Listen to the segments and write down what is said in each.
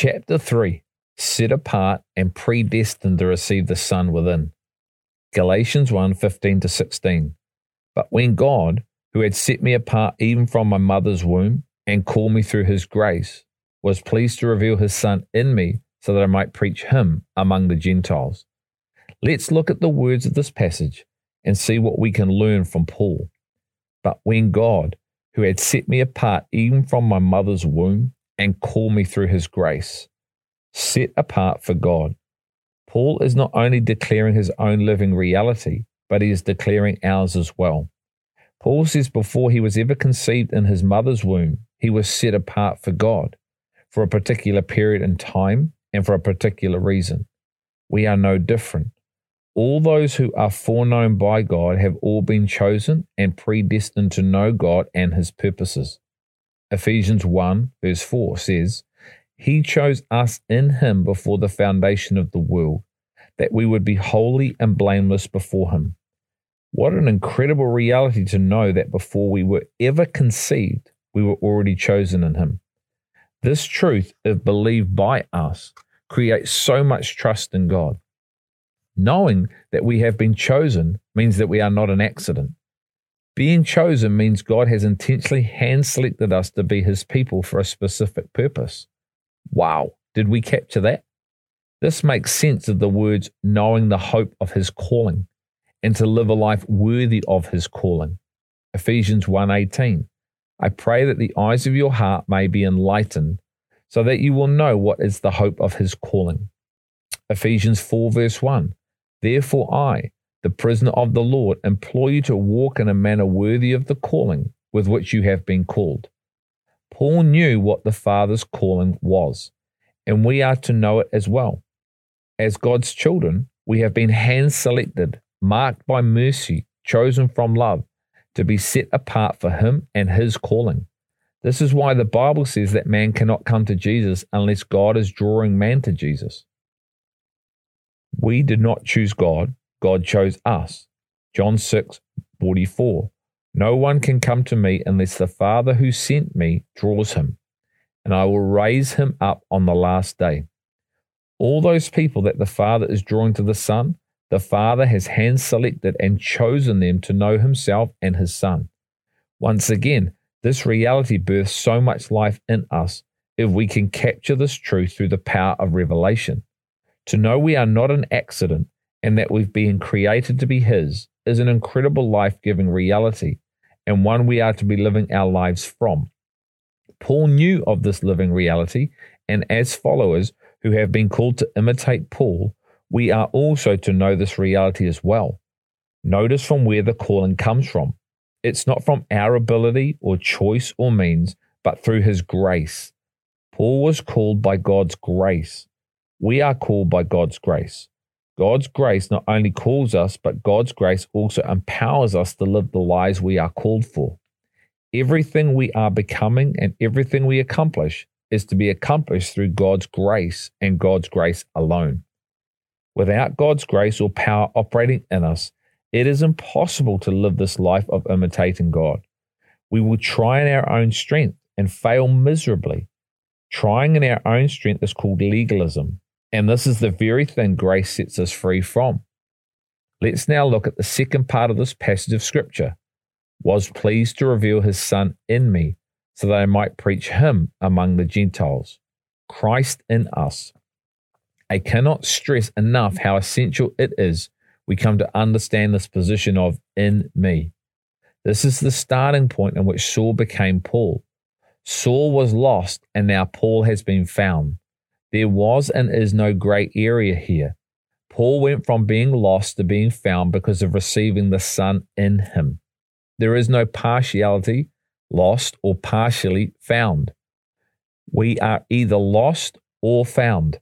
Chapter 3 Set apart and predestined to receive the Son within. Galatians 1 15 to 16. But when God, who had set me apart even from my mother's womb and called me through his grace, was pleased to reveal his Son in me so that I might preach him among the Gentiles. Let's look at the words of this passage and see what we can learn from Paul. But when God, who had set me apart even from my mother's womb and call me through his grace, set apart for God. Paul is not only declaring his own living reality, but he is declaring ours as well. Paul says before he was ever conceived in his mother's womb, he was set apart for God for a particular period in time and for a particular reason. We are no different. All those who are foreknown by God have all been chosen and predestined to know God and his purposes. Ephesians 1, verse 4 says, He chose us in him before the foundation of the world, that we would be holy and blameless before him. What an incredible reality to know that before we were ever conceived, we were already chosen in him. This truth, if believed by us, creates so much trust in God. Knowing that we have been chosen means that we are not an accident. Being chosen means God has intentionally hand selected us to be his people for a specific purpose. Wow, did we capture that? This makes sense of the words knowing the hope of his calling and to live a life worthy of his calling. Ephesians 1:18. I pray that the eyes of your heart may be enlightened so that you will know what is the hope of his calling. Ephesians 4 verse 1. Therefore I, the prisoner of the Lord, implore you to walk in a manner worthy of the calling with which you have been called. Paul knew what the Father's calling was, and we are to know it as well. As God's children, we have been hand selected, marked by mercy, chosen from love, to be set apart for Him and His calling. This is why the Bible says that man cannot come to Jesus unless God is drawing man to Jesus. We did not choose God, God chose us. John 6 44. No one can come to me unless the Father who sent me draws him, and I will raise him up on the last day. All those people that the Father is drawing to the Son, the Father has hand selected and chosen them to know himself and his Son. Once again, this reality births so much life in us if we can capture this truth through the power of revelation. To know we are not an accident and that we've been created to be His is an incredible life giving reality and one we are to be living our lives from. Paul knew of this living reality, and as followers who have been called to imitate Paul, we are also to know this reality as well. Notice from where the calling comes from. It's not from our ability or choice or means, but through his grace. Paul was called by God's grace. We are called by God's grace. God's grace not only calls us, but God's grace also empowers us to live the lives we are called for. Everything we are becoming and everything we accomplish is to be accomplished through God's grace and God's grace alone. Without God's grace or power operating in us, it is impossible to live this life of imitating God. We will try in our own strength and fail miserably. Trying in our own strength is called legalism. And this is the very thing grace sets us free from. Let's now look at the second part of this passage of Scripture. Was pleased to reveal his Son in me, so that I might preach him among the Gentiles. Christ in us. I cannot stress enough how essential it is we come to understand this position of in me. This is the starting point in which Saul became Paul. Saul was lost, and now Paul has been found. There was and is no gray area here. Paul went from being lost to being found because of receiving the Son in him. There is no partiality, lost, or partially found. We are either lost or found.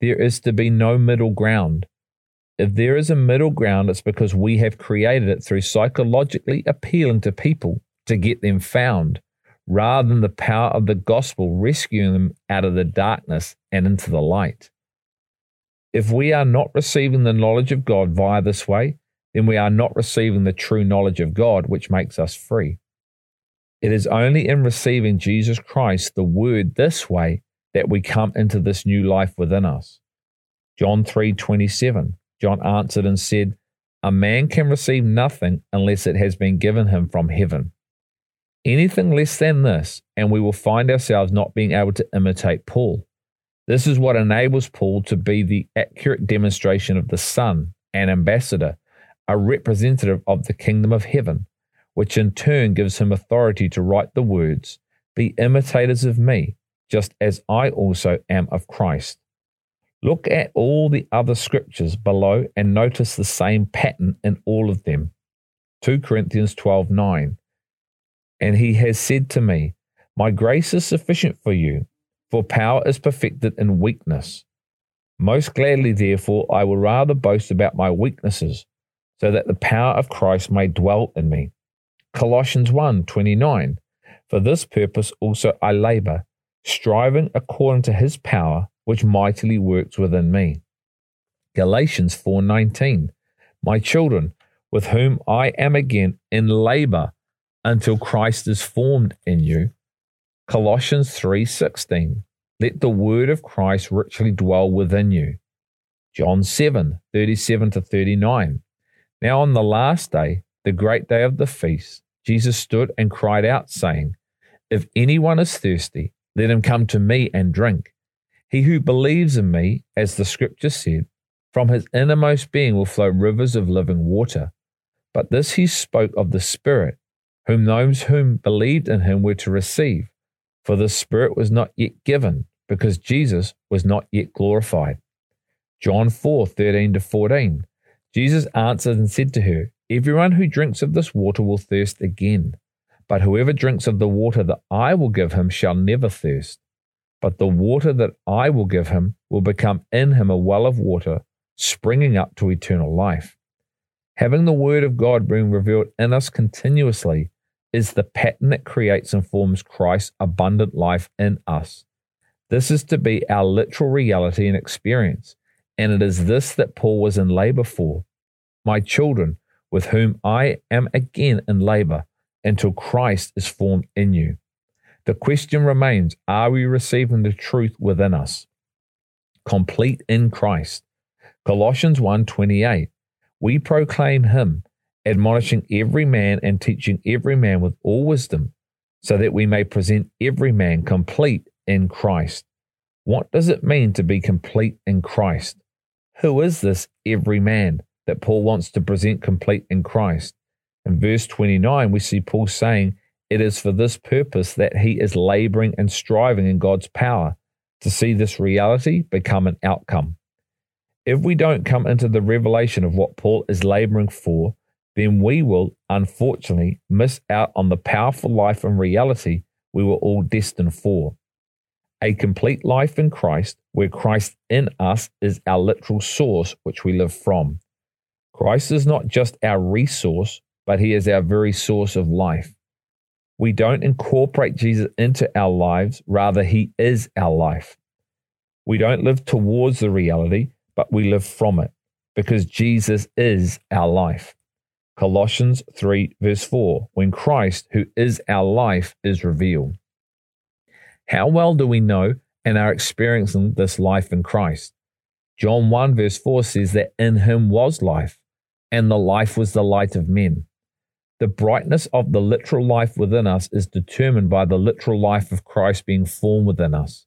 There is to be no middle ground. If there is a middle ground, it's because we have created it through psychologically appealing to people to get them found rather than the power of the gospel rescuing them out of the darkness and into the light. If we are not receiving the knowledge of God via this way, then we are not receiving the true knowledge of God, which makes us free. It is only in receiving Jesus Christ, the Word, this way that we come into this new life within us. John 3:27. John answered and said, "A man can receive nothing unless it has been given him from heaven." Anything less than this, and we will find ourselves not being able to imitate Paul. This is what enables Paul to be the accurate demonstration of the Son, an ambassador, a representative of the kingdom of heaven, which in turn gives him authority to write the words, Be imitators of me, just as I also am of Christ. Look at all the other scriptures below and notice the same pattern in all of them. 2 Corinthians 12 9. And he has said to me, My grace is sufficient for you for power is perfected in weakness. Most gladly, therefore, I will rather boast about my weaknesses, so that the power of Christ may dwell in me. Colossians 1 29. For this purpose also I labor, striving according to his power, which mightily works within me. Galatians 4:19 My children with whom I am again in labor until Christ is formed in you Colossians 3:16 Let the word of Christ richly dwell within you. John 7:37 to 39 Now on the last day, the great day of the feast, Jesus stood and cried out saying, If anyone is thirsty, let him come to me and drink. He who believes in me, as the scripture said, from his innermost being will flow rivers of living water. But this he spoke of the Spirit, whom those whom believed in him were to receive for the Spirit was not yet given, because Jesus was not yet glorified. John 4 13 to 14. Jesus answered and said to her, Everyone who drinks of this water will thirst again, but whoever drinks of the water that I will give him shall never thirst. But the water that I will give him will become in him a well of water, springing up to eternal life. Having the Word of God being revealed in us continuously is the pattern that creates and forms Christ's abundant life in us. This is to be our literal reality and experience, and it is this that Paul was in labor for. My children, with whom I am again in labor, until Christ is formed in you. The question remains are we receiving the truth within us? Complete in Christ. Colossians 1:28 We proclaim him admonishing every man and teaching every man with all wisdom, so that we may present every man complete in Christ. What does it mean to be complete in Christ? Who is this every man that Paul wants to present complete in Christ? In verse 29, we see Paul saying, It is for this purpose that he is laboring and striving in God's power to see this reality become an outcome. If we don't come into the revelation of what Paul is laboring for, then we will unfortunately miss out on the powerful life and reality we were all destined for. A complete life in Christ, where Christ in us is our literal source which we live from. Christ is not just our resource, but he is our very source of life. We don't incorporate Jesus into our lives, rather, he is our life. We don't live towards the reality, but we live from it because Jesus is our life. Colossians 3, verse 4, when Christ, who is our life, is revealed. How well do we know and are experiencing this life in Christ? John 1, verse 4 says that in him was life, and the life was the light of men. The brightness of the literal life within us is determined by the literal life of Christ being formed within us.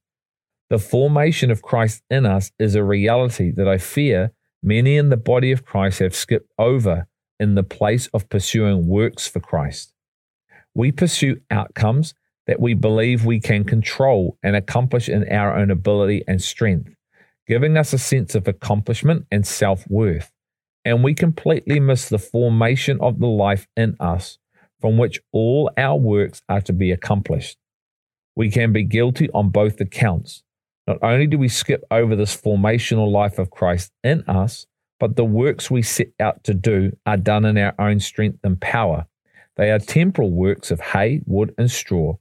The formation of Christ in us is a reality that I fear many in the body of Christ have skipped over in the place of pursuing works for Christ. We pursue outcomes that we believe we can control and accomplish in our own ability and strength, giving us a sense of accomplishment and self worth. And we completely miss the formation of the life in us from which all our works are to be accomplished. We can be guilty on both accounts. Not only do we skip over this formational life of Christ in us, but the works we set out to do are done in our own strength and power. They are temporal works of hay, wood, and straw,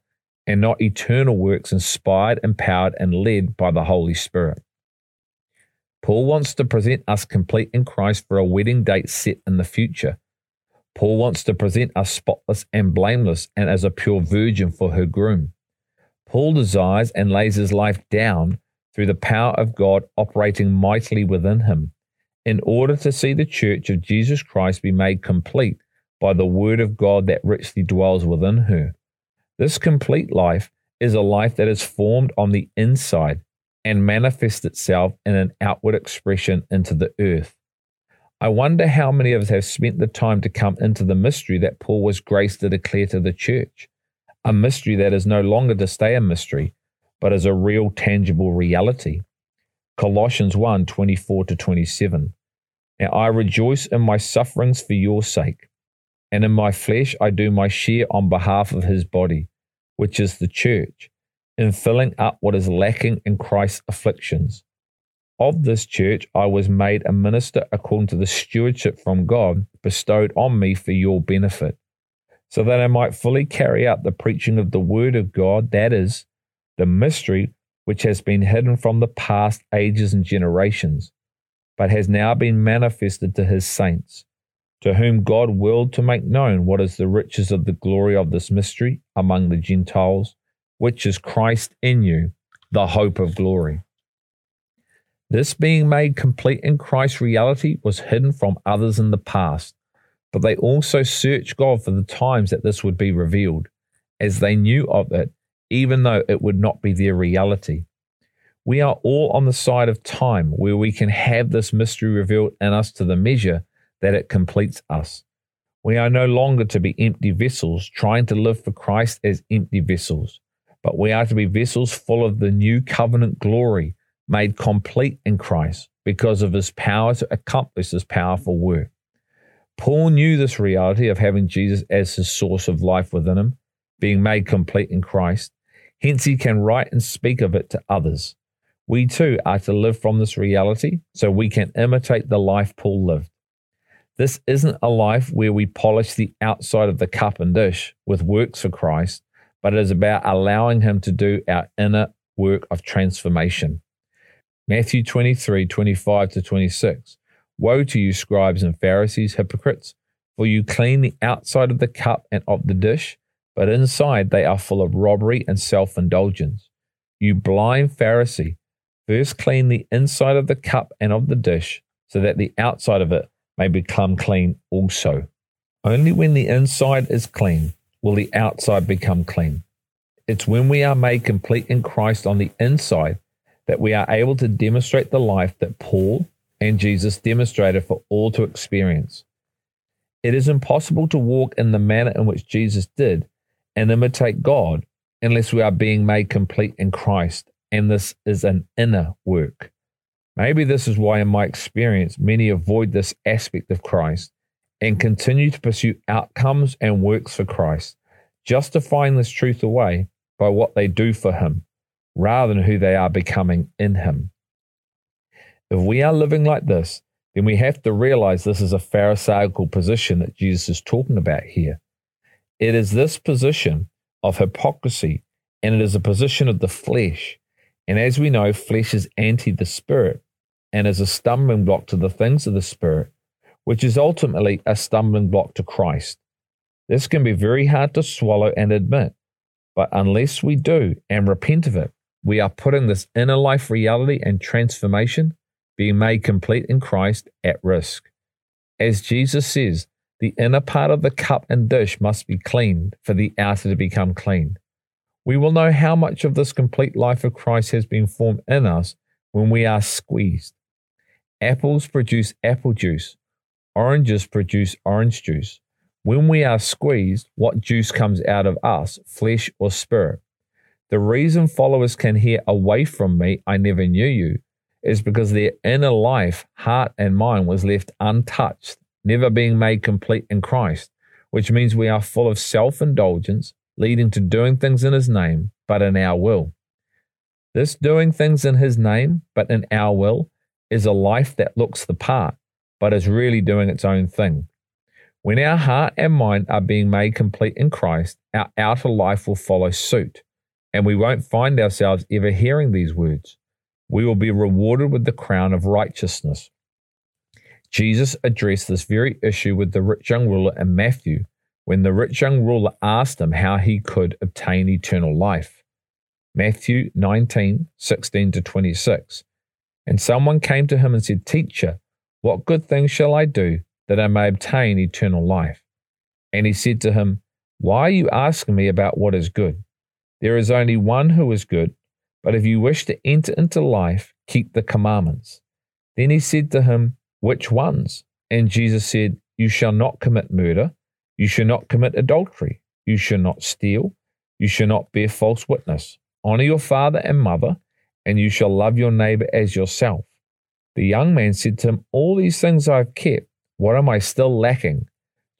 and not eternal works inspired, empowered, and led by the Holy Spirit. Paul wants to present us complete in Christ for a wedding date set in the future. Paul wants to present us spotless and blameless and as a pure virgin for her groom. Paul desires and lays his life down through the power of God operating mightily within him in order to see the church of Jesus Christ be made complete by the word of God that richly dwells within her. This complete life is a life that is formed on the inside and manifests itself in an outward expression into the earth. I wonder how many of us have spent the time to come into the mystery that Paul was graced to declare to the church, a mystery that is no longer to stay a mystery, but is a real, tangible reality. Colossians 1 24 to 27. Now I rejoice in my sufferings for your sake, and in my flesh I do my share on behalf of his body, which is the church in filling up what is lacking in Christ's afflictions. Of this church I was made a minister according to the stewardship from God bestowed on me for your benefit, so that I might fully carry out the preaching of the word of God, that is, the mystery which has been hidden from the past ages and generations, but has now been manifested to his saints, to whom God willed to make known what is the riches of the glory of this mystery among the Gentiles which is Christ in you, the hope of glory. This being made complete in Christ's reality was hidden from others in the past, but they also searched God for the times that this would be revealed, as they knew of it, even though it would not be their reality. We are all on the side of time where we can have this mystery revealed in us to the measure that it completes us. We are no longer to be empty vessels trying to live for Christ as empty vessels but we are to be vessels full of the new covenant glory, made complete in Christ because of his power to accomplish this powerful work. Paul knew this reality of having Jesus as his source of life within him, being made complete in Christ. Hence, he can write and speak of it to others. We too are to live from this reality so we can imitate the life Paul lived. This isn't a life where we polish the outside of the cup and dish with works for Christ, but it is about allowing Him to do our inner work of transformation. Matthew 23 25 to 26. Woe to you, scribes and Pharisees, hypocrites, for you clean the outside of the cup and of the dish, but inside they are full of robbery and self indulgence. You blind Pharisee, first clean the inside of the cup and of the dish, so that the outside of it may become clean also. Only when the inside is clean will the outside become clean. It's when we are made complete in Christ on the inside that we are able to demonstrate the life that Paul and Jesus demonstrated for all to experience. It is impossible to walk in the manner in which Jesus did and imitate God unless we are being made complete in Christ, and this is an inner work. Maybe this is why, in my experience, many avoid this aspect of Christ and continue to pursue outcomes and works for Christ, justifying this truth away by what they do for Him rather than who they are becoming in Him. If we are living like this, then we have to realize this is a Pharisaical position that Jesus is talking about here. It is this position of hypocrisy, and it is a position of the flesh. And as we know, flesh is anti the spirit and is a stumbling block to the things of the spirit which is ultimately a stumbling block to Christ. This can be very hard to swallow and admit, but unless we do and repent of it, we are putting this inner life reality and transformation, being made complete in Christ, at risk. As Jesus says, the inner part of the cup and dish must be cleaned for the outer to become clean. We will know how much of this complete life of Christ has been formed in us when we are squeezed. Apples produce apple juice, Oranges produce orange juice. When we are squeezed, what juice comes out of us, flesh or spirit? The reason followers can hear, Away from me, I never knew you, is because their inner life, heart, and mind was left untouched, never being made complete in Christ, which means we are full of self indulgence, leading to doing things in His name, but in our will. This doing things in His name, but in our will, is a life that looks the part but is really doing its own thing. When our heart and mind are being made complete in Christ, our outer life will follow suit, and we won't find ourselves ever hearing these words. We will be rewarded with the crown of righteousness. Jesus addressed this very issue with the rich young ruler in Matthew when the rich young ruler asked him how he could obtain eternal life. Matthew 19, 16 to 26. And someone came to him and said, Teacher, what good thing shall I do that I may obtain eternal life? And he said to him, Why are you asking me about what is good? There is only one who is good, but if you wish to enter into life, keep the commandments. Then he said to him, Which ones? And Jesus said, You shall not commit murder, you shall not commit adultery, you shall not steal, you shall not bear false witness. Honor your father and mother, and you shall love your neighbor as yourself. The young man said to him, All these things I have kept. What am I still lacking?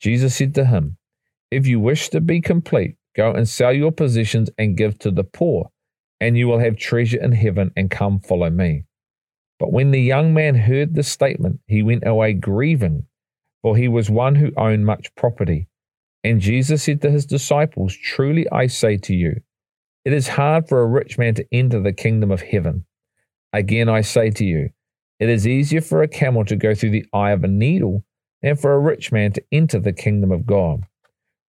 Jesus said to him, If you wish to be complete, go and sell your possessions and give to the poor, and you will have treasure in heaven, and come follow me. But when the young man heard this statement, he went away grieving, for he was one who owned much property. And Jesus said to his disciples, Truly I say to you, it is hard for a rich man to enter the kingdom of heaven. Again I say to you, it is easier for a camel to go through the eye of a needle than for a rich man to enter the kingdom of God.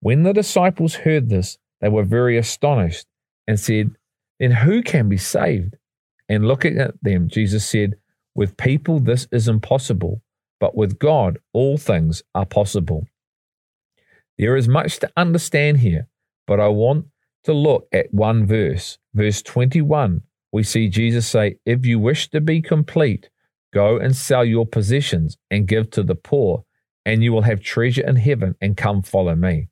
When the disciples heard this, they were very astonished and said, Then who can be saved? And looking at them, Jesus said, With people this is impossible, but with God all things are possible. There is much to understand here, but I want to look at one verse. Verse 21, we see Jesus say, If you wish to be complete, Go and sell your possessions and give to the poor, and you will have treasure in heaven, and come follow me.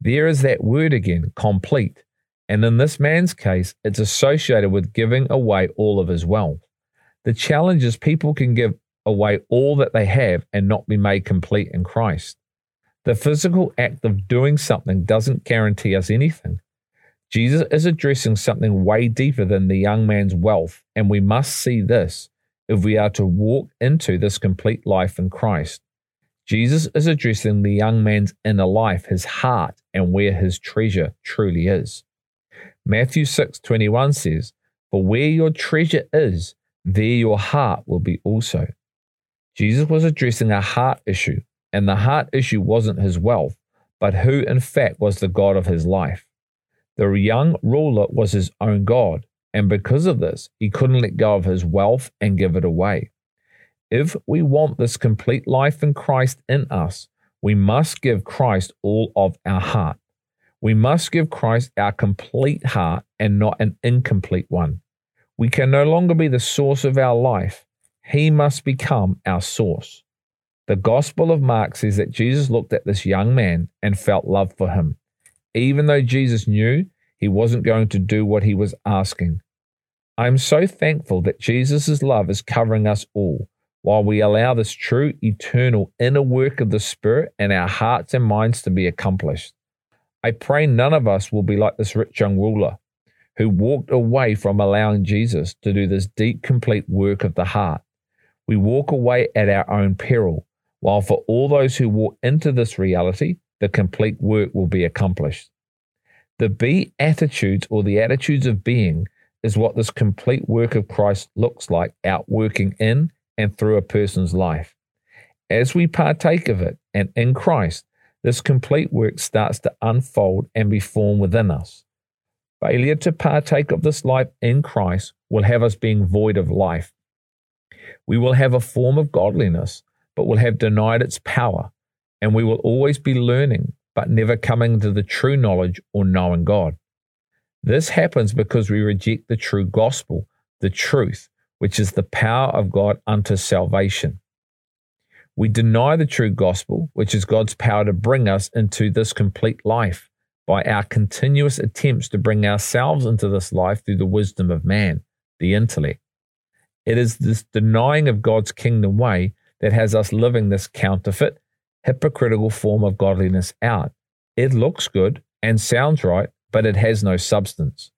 There is that word again, complete. And in this man's case, it's associated with giving away all of his wealth. The challenge is people can give away all that they have and not be made complete in Christ. The physical act of doing something doesn't guarantee us anything. Jesus is addressing something way deeper than the young man's wealth, and we must see this if we are to walk into this complete life in Christ. Jesus is addressing the young man's inner life, his heart, and where his treasure truly is. Matthew 6:21 says, "For where your treasure is, there your heart will be also." Jesus was addressing a heart issue, and the heart issue wasn't his wealth, but who in fact was the God of his life. The young ruler was his own God, and because of this, he couldn't let go of his wealth and give it away. If we want this complete life in Christ in us, we must give Christ all of our heart. We must give Christ our complete heart and not an incomplete one. We can no longer be the source of our life. He must become our source. The Gospel of Mark says that Jesus looked at this young man and felt love for him. Even though Jesus knew he wasn't going to do what he was asking. I am so thankful that Jesus' love is covering us all while we allow this true, eternal inner work of the Spirit in our hearts and minds to be accomplished. I pray none of us will be like this rich young ruler who walked away from allowing Jesus to do this deep, complete work of the heart. We walk away at our own peril, while for all those who walk into this reality, the complete work will be accomplished. The be attitudes or the attitudes of being is what this complete work of Christ looks like outworking in and through a person's life. As we partake of it and in Christ, this complete work starts to unfold and be formed within us. Failure to partake of this life in Christ will have us being void of life. We will have a form of godliness, but will have denied its power, and we will always be learning but never coming to the true knowledge or knowing God. This happens because we reject the true gospel, the truth, which is the power of God unto salvation. We deny the true gospel, which is God's power to bring us into this complete life by our continuous attempts to bring ourselves into this life through the wisdom of man, the intellect. It is this denying of God's kingdom way that has us living this counterfeit, hypocritical form of godliness out. It looks good and sounds right, but it has no substance.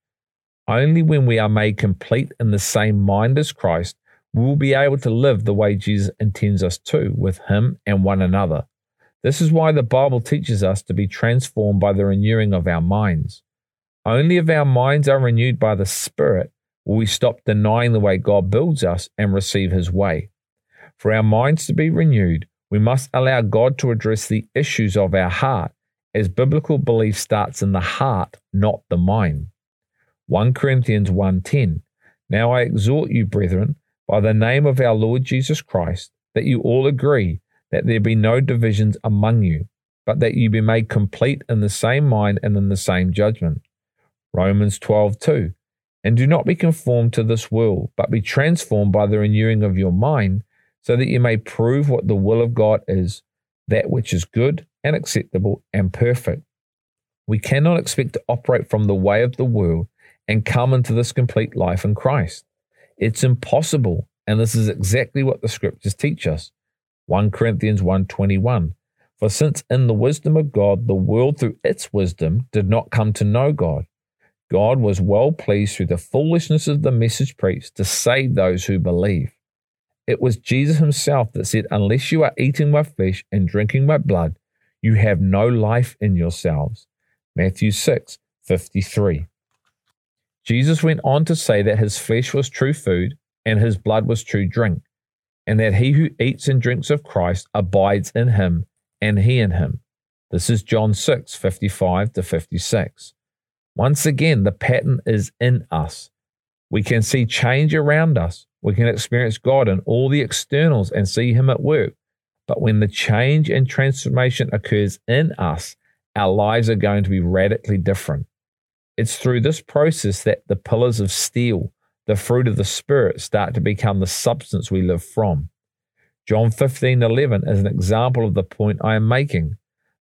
Only when we are made complete in the same mind as Christ will we be able to live the way Jesus intends us to with Him and one another. This is why the Bible teaches us to be transformed by the renewing of our minds. Only if our minds are renewed by the Spirit will we stop denying the way God builds us and receive His way. For our minds to be renewed, we must allow God to address the issues of our heart, as biblical belief starts in the heart, not the mind. 1 Corinthians 1:10. Now I exhort you, brethren, by the name of our Lord Jesus Christ, that you all agree, that there be no divisions among you, but that you be made complete in the same mind and in the same judgment. Romans 12:2. And do not be conformed to this world, but be transformed by the renewing of your mind, so that you may prove what the will of God is, that which is good and acceptable and perfect. We cannot expect to operate from the way of the world and come into this complete life in Christ. It's impossible, and this is exactly what the scriptures teach us. 1 Corinthians 1:21 For since in the wisdom of God the world through its wisdom did not come to know God, God was well pleased through the foolishness of the message preached to save those who believe. It was Jesus himself that said, Unless you are eating my flesh and drinking my blood, you have no life in yourselves. Matthew 6 53. Jesus went on to say that his flesh was true food and his blood was true drink, and that he who eats and drinks of Christ abides in him and he in him. This is John 6 55 to 56. Once again, the pattern is in us. We can see change around us. We can experience God in all the externals and see Him at work. But when the change and transformation occurs in us, our lives are going to be radically different. It's through this process that the pillars of steel, the fruit of the Spirit, start to become the substance we live from. John 15 11 is an example of the point I am making.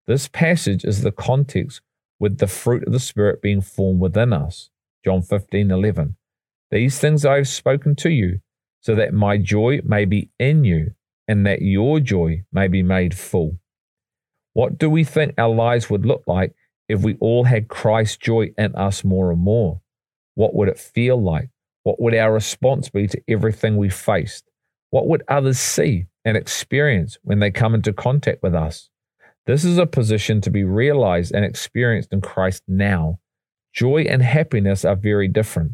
This passage is the context with the fruit of the Spirit being formed within us. John 15 11. These things I have spoken to you, so that my joy may be in you, and that your joy may be made full. What do we think our lives would look like if we all had Christ's joy in us more and more? What would it feel like? What would our response be to everything we faced? What would others see and experience when they come into contact with us? This is a position to be realized and experienced in Christ now. Joy and happiness are very different.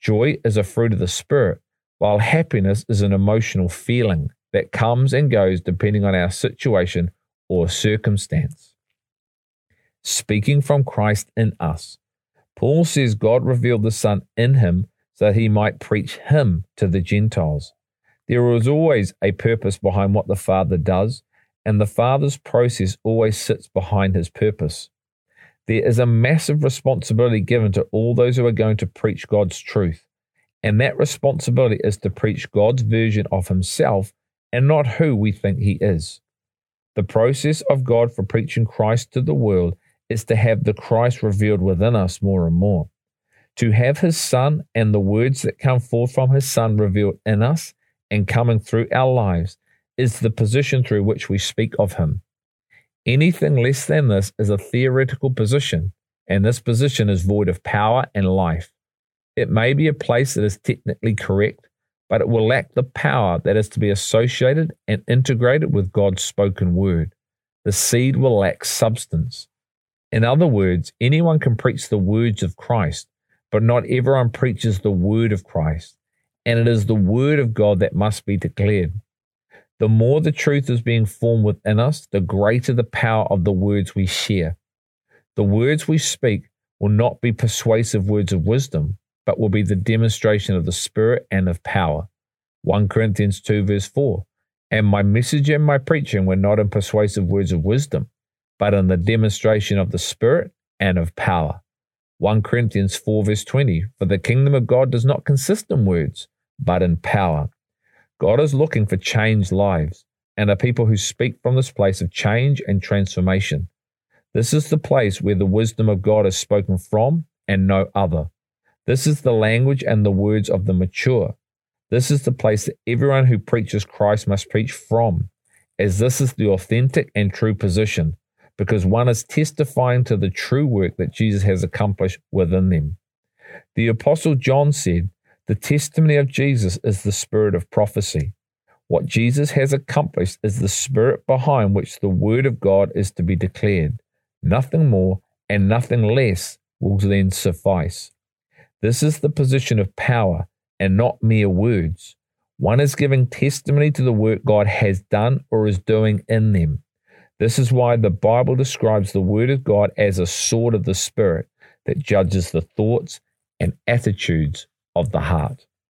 Joy is a fruit of the Spirit, while happiness is an emotional feeling that comes and goes depending on our situation or circumstance speaking from Christ in us. Paul says God revealed the Son in him so that he might preach him to the Gentiles. There is always a purpose behind what the Father does, and the Father's process always sits behind his purpose. There is a massive responsibility given to all those who are going to preach God's truth, and that responsibility is to preach God's version of himself and not who we think he is. The process of God for preaching Christ to the world is to have the Christ revealed within us more and more. To have his Son and the words that come forth from his Son revealed in us and coming through our lives is the position through which we speak of him. Anything less than this is a theoretical position, and this position is void of power and life. It may be a place that is technically correct, but it will lack the power that is to be associated and integrated with God's spoken word. The seed will lack substance. In other words, anyone can preach the words of Christ, but not everyone preaches the word of Christ. And it is the word of God that must be declared. The more the truth is being formed within us, the greater the power of the words we share. The words we speak will not be persuasive words of wisdom, but will be the demonstration of the Spirit and of power. 1 Corinthians 2, verse 4. And my message and my preaching were not in persuasive words of wisdom, but in the demonstration of the Spirit and of power. 1 Corinthians 4, verse 20 For the kingdom of God does not consist in words, but in power. God is looking for changed lives and a people who speak from this place of change and transformation. This is the place where the wisdom of God is spoken from and no other. This is the language and the words of the mature. This is the place that everyone who preaches Christ must preach from, as this is the authentic and true position because one is testifying to the true work that Jesus has accomplished within them. The Apostle John said, The testimony of Jesus is the spirit of prophecy. What Jesus has accomplished is the spirit behind which the word of God is to be declared. Nothing more and nothing less will then suffice. This is the position of power and not mere words. One is giving testimony to the work God has done or is doing in them. This is why the Bible describes the Word of God as a sword of the Spirit that judges the thoughts and attitudes of the heart.